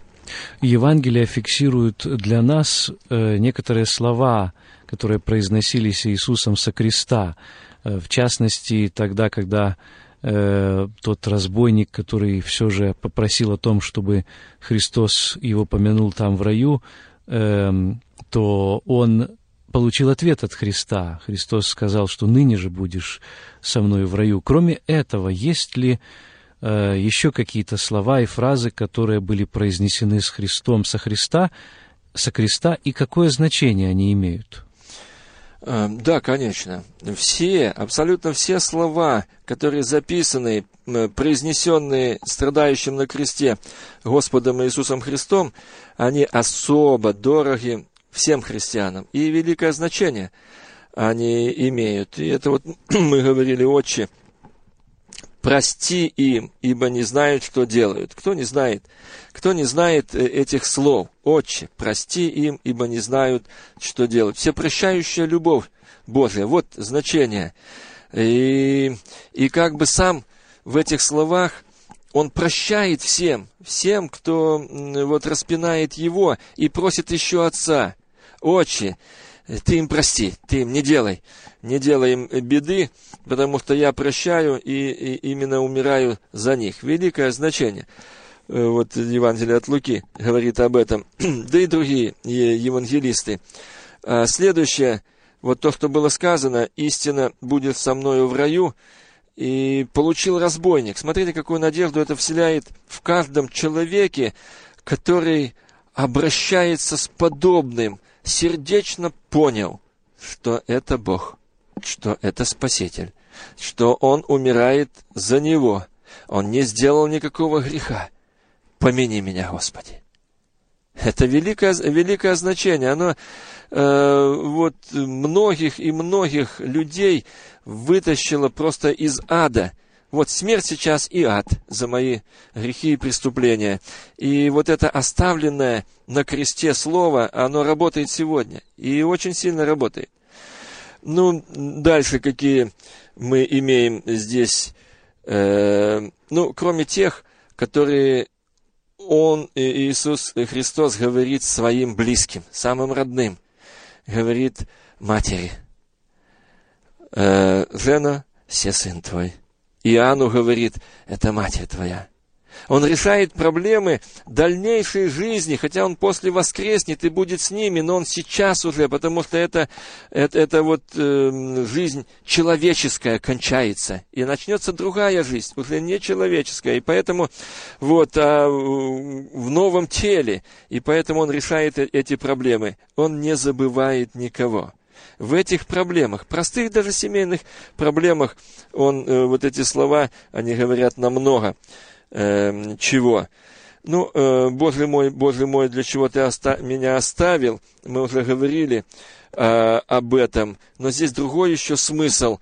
[SPEAKER 1] Евангелие фиксирует для нас э, некоторые слова, которые произносились Иисусом со креста. Э, в частности, тогда, когда э, тот разбойник, который все же попросил о том, чтобы Христос его помянул там в раю, э, то он получил ответ от Христа. Христос сказал, что ныне же будешь со мной в раю. Кроме этого, есть ли еще какие-то слова и фразы, которые были произнесены с Христом со Христа, со Христа, и какое значение они имеют?
[SPEAKER 2] Э, да, конечно. Все, абсолютно все слова, которые записаны, произнесенные страдающим на кресте Господом Иисусом Христом, они особо дороги всем христианам. И великое значение они имеют. И это вот <clears throat> мы говорили, отче, прости им, ибо не знают, что делают. Кто не знает? Кто не знает э, этих слов? Отче, прости им, ибо не знают, что делают. Всепрощающая любовь Божия. Вот значение. И, и как бы сам в этих словах он прощает всем, всем, кто вот распинает его и просит еще Отца. Отче, ты им прости, ты им не делай, не делай им беды, потому что я прощаю и, и именно умираю за них. Великое значение. Э, вот Евангелие от Луки говорит об этом, <clears throat> да и другие евангелисты. А следующее, вот то, что было сказано, истина будет со мною в раю, и получил разбойник. Смотрите, какую надежду это вселяет в каждом человеке, который обращается с подобным, сердечно понял, что это Бог, что это Спаситель, что Он умирает за него. Он не сделал никакого греха. Помяни меня, Господи. Это великое, великое значение. Оно э, вот многих и многих людей вытащило просто из ада. Вот смерть сейчас и ад за мои грехи и преступления. И вот это оставленное на кресте слово, оно работает сегодня. И очень сильно работает. Ну, дальше какие мы имеем здесь, э, ну, кроме тех, которые Он, Иисус Христос, говорит своим близким, самым родным, говорит матери, э, «Жена, все сын твой». Иоанну говорит, это матерь твоя. Он решает проблемы дальнейшей жизни, хотя он после воскреснет и будет с ними, но он сейчас уже, потому что это, это, это вот э, жизнь человеческая кончается, и начнется другая жизнь, уже не человеческая, и поэтому вот а, в новом теле, и поэтому он решает э, эти проблемы. Он не забывает никого в этих проблемах, простых даже семейных проблемах, он, э, вот эти слова, они говорят намного э, чего. Ну, э, Боже мой, Боже мой, для чего ты оста- меня оставил? Мы уже говорили э, об этом. Но здесь другой еще смысл.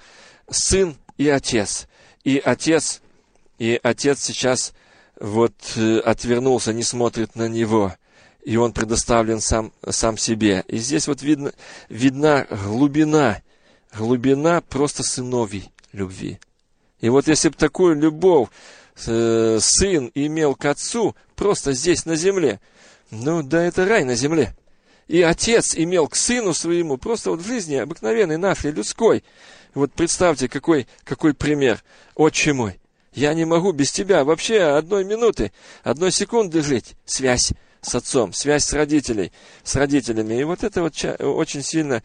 [SPEAKER 2] Сын и отец. И отец, и отец сейчас вот э, отвернулся, не смотрит на него и он предоставлен сам, сам себе. И здесь вот видно, видна глубина, глубина просто сыновей любви. И вот если бы такую любовь э, сын имел к отцу просто здесь на земле, ну да это рай на земле. И отец имел к сыну своему просто вот в жизни обыкновенной нашей, людской. Вот представьте, какой, какой пример. Отче мой, я не могу без тебя вообще одной минуты, одной секунды жить. Связь с отцом, связь с родителей, с родителями. И вот это вот очень сильно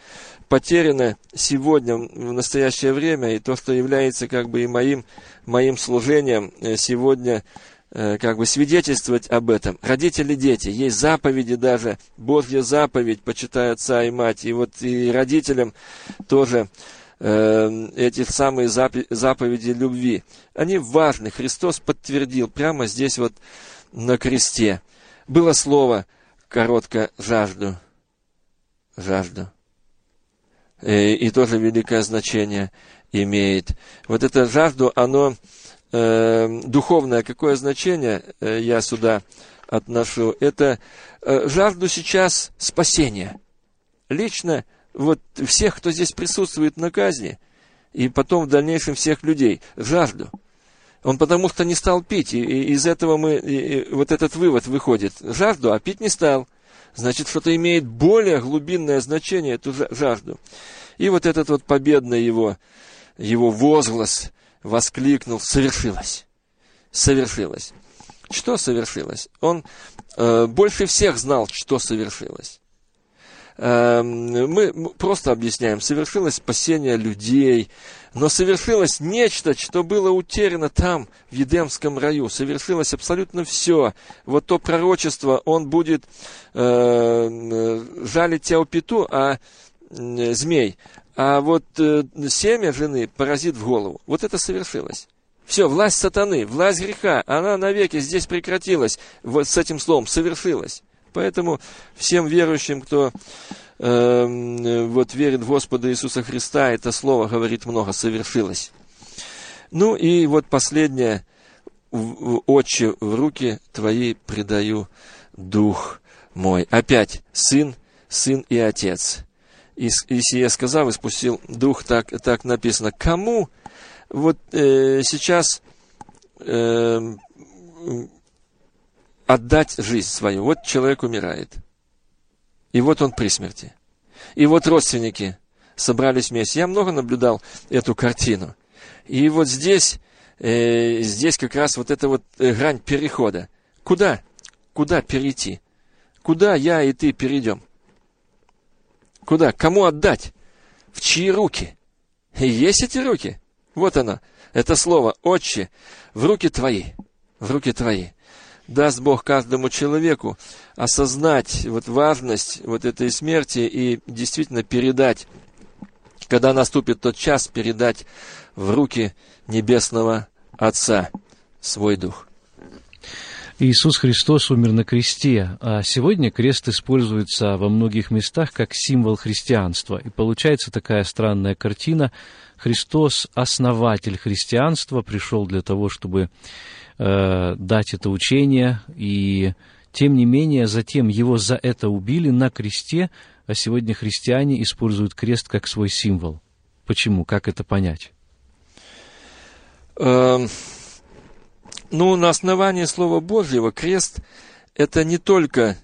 [SPEAKER 2] потеряно сегодня, в настоящее время, и то, что является как бы и моим, моим служением э, сегодня, э, как бы свидетельствовать об этом. Родители, дети, есть заповеди даже, Божья заповедь, почитай отца и мать. И вот и родителям тоже э, эти самые заповеди любви. Они важны. Христос подтвердил прямо здесь вот на кресте было слово коротко «жажду». Жажду. И, э, и тоже великое значение имеет. Вот это жажду, оно э, духовное, какое значение э, я сюда отношу? Это э, жажду сейчас спасения. Лично вот всех, кто здесь присутствует на казни, и потом в дальнейшем всех людей. Жажду. Он потому что не стал пить, и, из этого мы, и, вот этот вывод выходит. Жажду, а пить не стал. Значит, что-то имеет более глубинное значение, эту жажду. И вот этот вот победный его, его возглас воскликнул, совершилось. Совершилось. Что совершилось? Он э, больше всех знал, что совершилось. Эм, мы просто объясняем, совершилось спасение людей, но совершилось нечто, что было утеряно там, в Едемском раю. Совершилось абсолютно все. Вот то пророчество, он будет э, жалить теопиту, а э, змей, а вот э, семя жены поразит в голову. Вот это совершилось. Все, власть сатаны, власть греха, она навеки здесь прекратилась. Вот с этим словом совершилась. Поэтому всем верующим, кто э, вот верит в Господа Иисуса Христа, это слово говорит много, совершилось. Ну и вот последнее, отче, в руки твои предаю дух мой. Опять сын, сын и отец. И, и сие сказав, и спустил дух, так, так написано. Кому вот э, сейчас э, отдать жизнь свою. Вот человек умирает. И вот он при смерти. И вот родственники собрались вместе. Я много наблюдал эту картину. И вот здесь, э, здесь как раз вот эта вот э, грань перехода. Куда? Куда перейти? Куда я и ты перейдем? Куда? Кому отдать? В чьи руки? И есть эти руки? Вот оно. Это слово «Отче» в руки твои. В руки твои. Даст Бог каждому человеку осознать вот важность вот этой смерти и действительно передать, когда наступит тот час, передать в руки Небесного Отца свой дух.
[SPEAKER 1] Иисус Христос умер на кресте, а сегодня крест используется во многих местах как символ христианства. И получается такая странная картина. Христос, основатель христианства, пришел для того, чтобы э, дать это учение, и тем не менее затем его за это убили на кресте, а сегодня христиане используют крест как свой символ. Почему? Как это понять?
[SPEAKER 2] Эм, ну, на основании Слова Божьего крест – это не только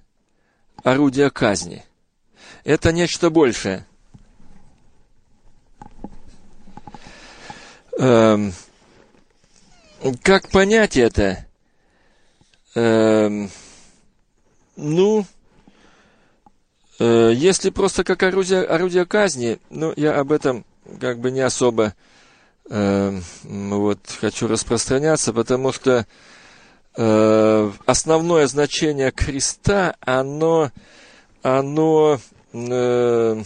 [SPEAKER 2] орудие казни. Это нечто большее. Как понять это? Эм, ну, э, если просто как орудие, орудие казни, ну, я об этом как бы не особо э, вот, хочу распространяться, потому что э, основное значение креста, оно, оно э,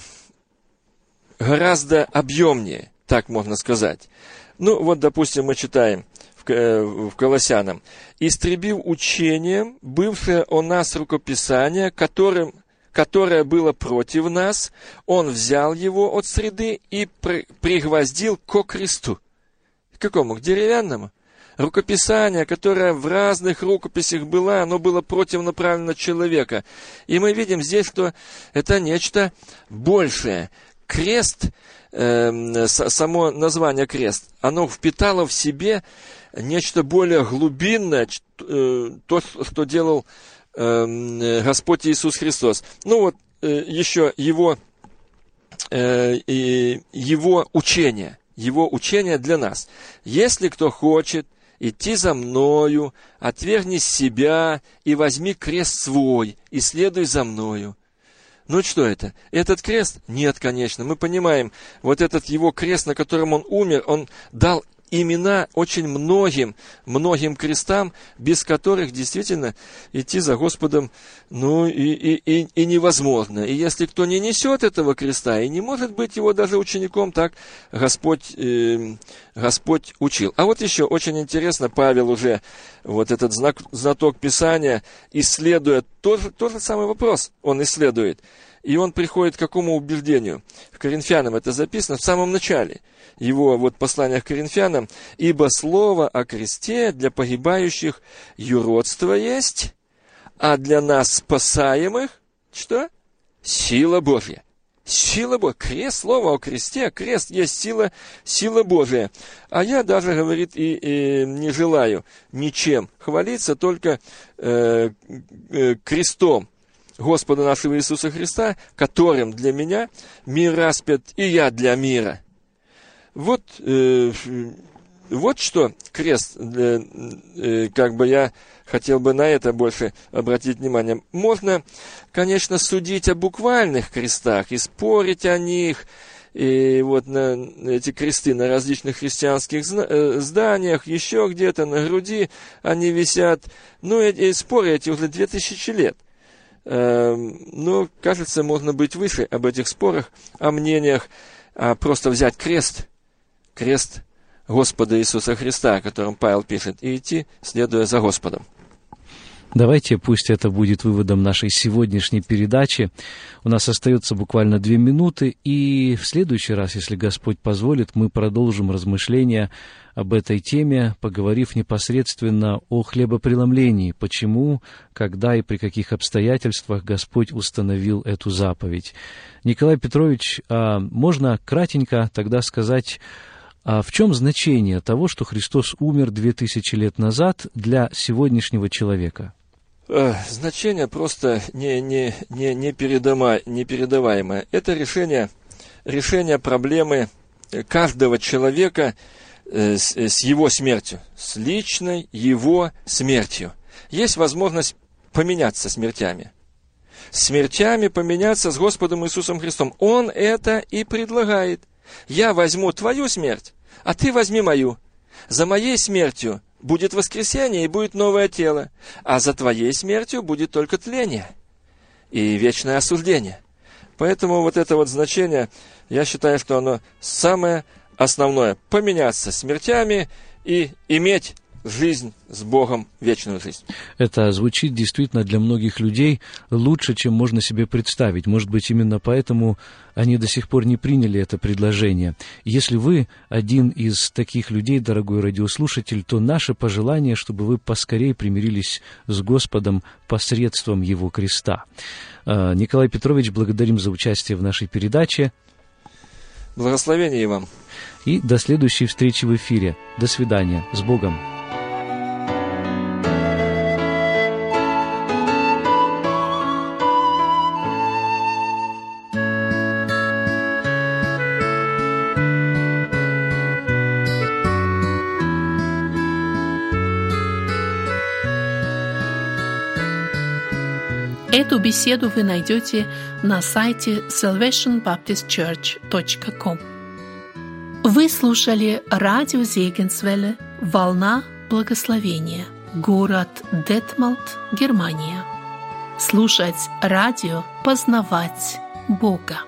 [SPEAKER 2] гораздо объемнее, так можно сказать. Ну, вот, допустим, мы читаем э, в Колоссянам. «Истребив учением, бывшее о нас рукописание, которым которое было против нас, он взял его от среды и при, пригвоздил ко кресту. К какому? К деревянному. Рукописание, которое в разных рукописях было, оно было против направлено человека. И мы видим здесь, что это нечто большее. Крест, э, само название крест, оно впитало в себе нечто более глубинное, э, то, что делал Эм, э, Господь Иисус Христос. Ну вот э, еще его, его учение, его учение для нас. Если кто хочет идти за мною, отвергни себя и возьми крест свой, и следуй за мною. Ну что это? Этот крест? Нет, конечно. Мы понимаем, вот этот его крест, на котором он умер, он дал имена очень многим, многим крестам, без которых действительно идти за Господом, ну, и, и, и, и невозможно. И если кто не несет этого креста и не может быть его даже учеником, так Господь, э, Господь учил. А вот еще очень интересно, Павел уже вот этот знак, знаток Писания, исследуя тот, тот же самый вопрос, он исследует. И он приходит к какому убеждению? В Коринфянам это записано в самом начале – его вот послания к Коринфянам, «Ибо слово о кресте для погибающих юродство есть, а для нас спасаемых, что? Сила Божья». Сила Божья. Крест, слово о кресте, крест есть сила, сила Божия. А я даже, говорит, и, и не желаю ничем хвалиться, только э, э, крестом Господа нашего Иисуса Христа, которым для меня мир распят, и я для мира. Вот, э, вот что крест, э, э, как бы я хотел бы на это больше обратить внимание. Можно, конечно, судить о буквальных крестах и спорить о них, и вот на эти кресты на различных христианских э, зданиях, еще где-то на груди они висят. Ну, и споры эти уже две тысячи лет. Эм, но, кажется, можно быть выше об этих спорах, о мнениях, а просто взять крест – крест Господа Иисуса Христа, о котором Павел пишет, и идти, следуя за Господом.
[SPEAKER 1] Давайте, пусть это будет выводом нашей сегодняшней передачи. У нас остается буквально две минуты, и в следующий раз, если Господь позволит, мы продолжим размышления об этой теме, поговорив непосредственно о хлебопреломлении, почему, когда и при каких обстоятельствах Господь установил эту заповедь. Николай Петрович, а можно кратенько тогда сказать а в чем значение того, что Христос умер две тысячи лет назад для сегодняшнего человека?
[SPEAKER 2] Значение просто не, не, не, не, передама, непередаваемое. Это решение, решение проблемы каждого человека э, с, с его смертью, с личной его смертью. Есть возможность поменяться смертями. Смертями поменяться с Господом Иисусом Христом. Он это и предлагает. Я возьму твою смерть, а ты возьми мою. За моей смертью будет воскресение и будет новое тело, а за твоей смертью будет только тление и вечное осуждение. Поэтому вот это вот значение, я считаю, что оно самое основное. Поменяться смертями и иметь жизнь с Богом, вечную жизнь.
[SPEAKER 1] Это звучит действительно для многих людей лучше, чем можно себе представить. Может быть, именно поэтому они до сих пор не приняли это предложение. Если вы один из таких людей, дорогой радиослушатель, то наше пожелание, чтобы вы поскорее примирились с Господом посредством Его креста. А, Николай Петрович, благодарим за участие в нашей передаче.
[SPEAKER 2] Благословения вам.
[SPEAKER 1] И до следующей встречи в эфире. До свидания. С Богом.
[SPEAKER 3] Эту беседу вы найдете на сайте salvationbaptistchurch.com. Вы слушали радио Зегенсвелле «Волна благословения», город Детмалт, Германия. Слушать радио, познавать Бога.